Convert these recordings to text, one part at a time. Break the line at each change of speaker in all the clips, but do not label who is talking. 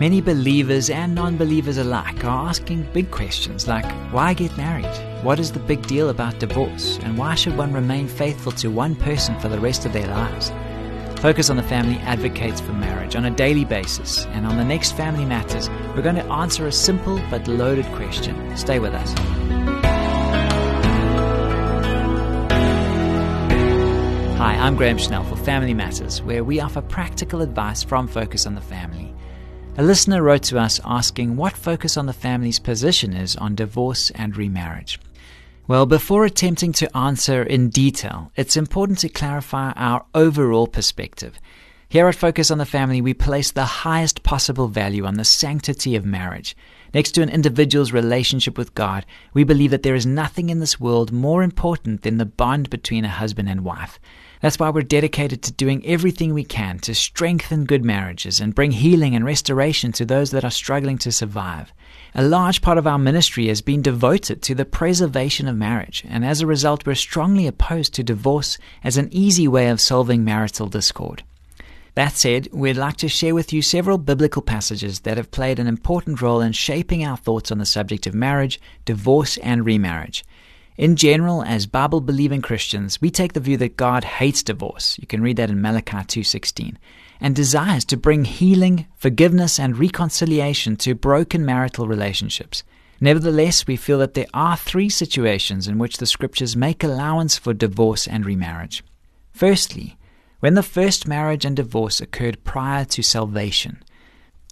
Many believers and non believers alike are asking big questions like why get married? What is the big deal about divorce? And why should one remain faithful to one person for the rest of their lives? Focus on the Family advocates for marriage on a daily basis, and on the next Family Matters, we're going to answer a simple but loaded question. Stay with us. Hi, I'm Graham Schnell for Family Matters, where we offer practical advice from Focus on the Family. A listener wrote to us asking what Focus on the Family's position is on divorce and remarriage. Well, before attempting to answer in detail, it's important to clarify our overall perspective. Here at Focus on the Family, we place the highest possible value on the sanctity of marriage. Next to an individual's relationship with God, we believe that there is nothing in this world more important than the bond between a husband and wife. That's why we're dedicated to doing everything we can to strengthen good marriages and bring healing and restoration to those that are struggling to survive. A large part of our ministry has been devoted to the preservation of marriage, and as a result, we're strongly opposed to divorce as an easy way of solving marital discord. That said, we'd like to share with you several biblical passages that have played an important role in shaping our thoughts on the subject of marriage, divorce, and remarriage. In general, as Bible believing Christians, we take the view that God hates divorce. You can read that in Malachi 2:16 and desires to bring healing, forgiveness and reconciliation to broken marital relationships. Nevertheless, we feel that there are three situations in which the scriptures make allowance for divorce and remarriage. Firstly, when the first marriage and divorce occurred prior to salvation.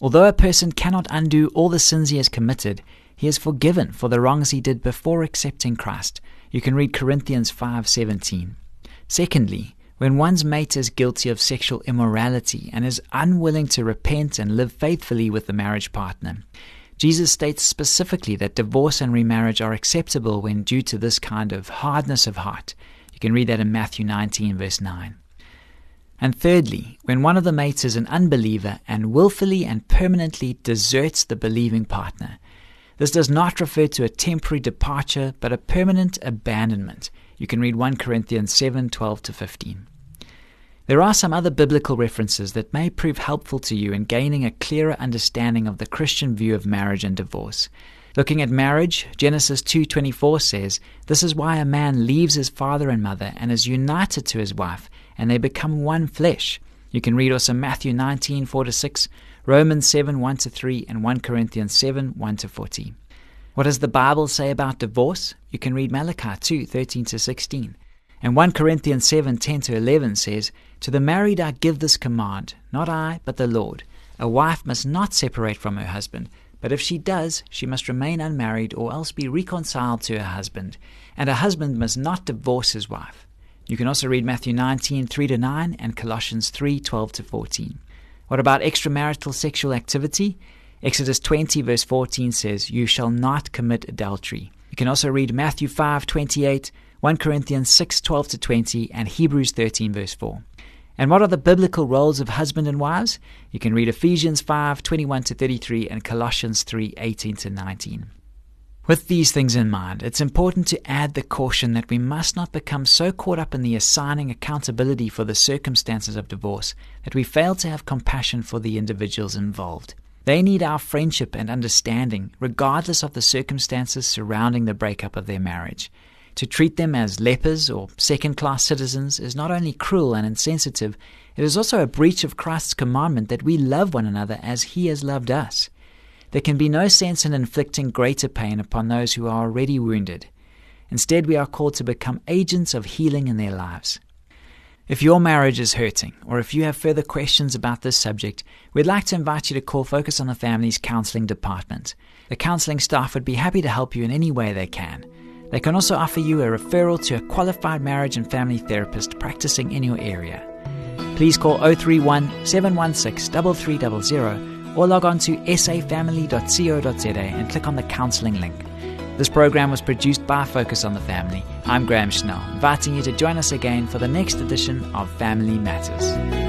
Although a person cannot undo all the sins he has committed, he is forgiven for the wrongs he did before accepting Christ. You can read Corinthians 5:17. Secondly, when one's mate is guilty of sexual immorality and is unwilling to repent and live faithfully with the marriage partner. Jesus states specifically that divorce and remarriage are acceptable when due to this kind of hardness of heart. You can read that in Matthew 19, verse 9. And thirdly, when one of the mates is an unbeliever and willfully and permanently deserts the believing partner. This does not refer to a temporary departure, but a permanent abandonment. You can read 1 Corinthians 7 12 to 15. There are some other biblical references that may prove helpful to you in gaining a clearer understanding of the Christian view of marriage and divorce. Looking at marriage, Genesis 2:24 says, "This is why a man leaves his father and mother and is united to his wife, and they become one flesh." You can read also Matthew 19:4 to 6, Romans 7 1 to 3, and 1 Corinthians 7 1 to 40. What does the Bible say about divorce? You can read Malachi 2 13 to 16. And 1 Corinthians 7 10 to 11 says, To the married I give this command, not I, but the Lord. A wife must not separate from her husband, but if she does, she must remain unmarried or else be reconciled to her husband. And a husband must not divorce his wife. You can also read Matthew 19 3 to 9 and Colossians 3 12 to 14. What about extramarital sexual activity? Exodus 20, verse 14 says, You shall not commit adultery. You can also read Matthew 5, 28, 1 Corinthians 6, 12 to 20, and Hebrews 13, verse 4. And what are the biblical roles of husband and wives? You can read Ephesians 5, 21 to 33, and Colossians 3, 18 to 19. With these things in mind, it's important to add the caution that we must not become so caught up in the assigning accountability for the circumstances of divorce that we fail to have compassion for the individuals involved. They need our friendship and understanding, regardless of the circumstances surrounding the breakup of their marriage. To treat them as lepers or second class citizens is not only cruel and insensitive, it is also a breach of Christ's commandment that we love one another as He has loved us. There can be no sense in inflicting greater pain upon those who are already wounded. Instead, we are called to become agents of healing in their lives. If your marriage is hurting, or if you have further questions about this subject, we'd like to invite you to call Focus on the Family's counseling department. The counseling staff would be happy to help you in any way they can. They can also offer you a referral to a qualified marriage and family therapist practicing in your area. Please call 031 716 3300 or log on to safamily.co.za and click on the counseling link. This program was produced by Focus on the Family. I'm Graham Schnell, inviting you to join us again for the next edition of Family Matters.